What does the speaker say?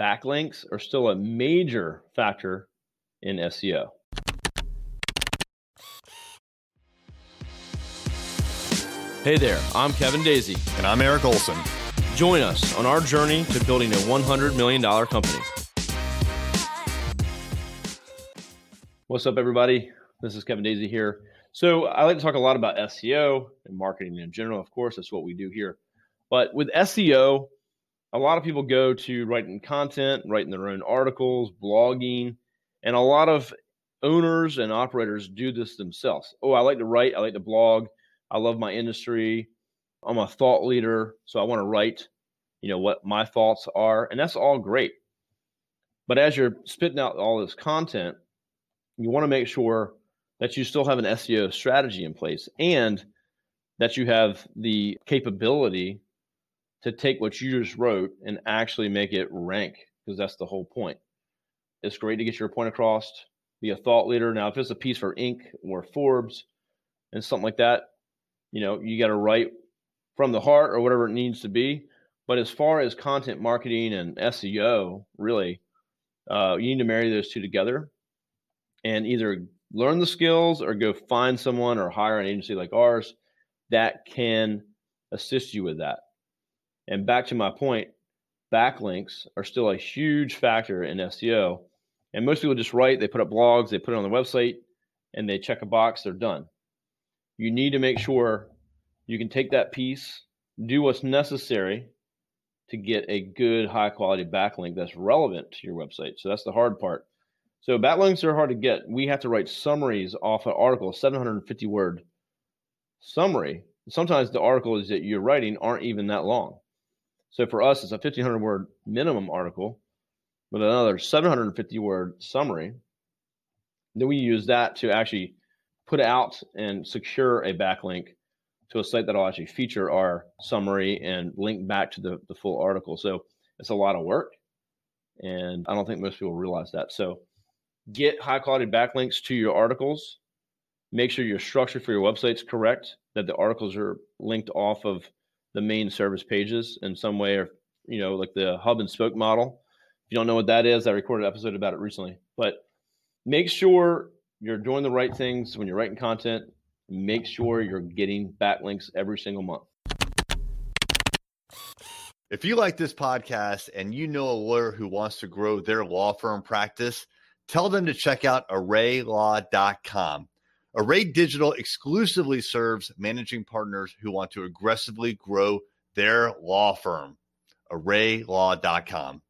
backlinks are still a major factor in SEO. Hey there, I'm Kevin Daisy. And I'm Eric Olson. Join us on our journey to building a $100 million company. What's up, everybody? This is Kevin Daisy here. So, I like to talk a lot about SEO and marketing in general. Of course, that's what we do here. But with SEO, a lot of people go to writing content, writing their own articles, blogging, and a lot of owners and operators do this themselves. Oh, I like to write, I like to blog, I love my industry. I'm a thought leader, so I want to write, you know, what my thoughts are, and that's all great. But as you're spitting out all this content, you want to make sure that you still have an SEO strategy in place and that you have the capability to take what you just wrote and actually make it rank because that's the whole point. It's great to get your point across, be a thought leader. Now, if it's a piece for Inc. or Forbes and something like that, you know, you got to write from the heart or whatever it needs to be. But as far as content marketing and SEO, really, uh, you need to marry those two together and either learn the skills or go find someone or hire an agency like ours that can assist you with that. And back to my point, backlinks are still a huge factor in SEO. And most people just write, they put up blogs, they put it on their website, and they check a box, they're done. You need to make sure you can take that piece, do what's necessary to get a good, high quality backlink that's relevant to your website. So that's the hard part. So backlinks are hard to get. We have to write summaries off an article, 750 word summary. Sometimes the articles that you're writing aren't even that long. So for us, it's a 1500 word minimum article with another 750 word summary. Then we use that to actually put out and secure a backlink to a site that'll actually feature our summary and link back to the, the full article. So it's a lot of work. And I don't think most people realize that. So get high quality backlinks to your articles. Make sure your structure for your website's correct, that the articles are linked off of the main service pages in some way, or you know, like the hub and spoke model. If you don't know what that is, I recorded an episode about it recently. But make sure you're doing the right things when you're writing content. Make sure you're getting backlinks every single month. If you like this podcast and you know a lawyer who wants to grow their law firm practice, tell them to check out arraylaw.com. Array Digital exclusively serves managing partners who want to aggressively grow their law firm. ArrayLaw.com.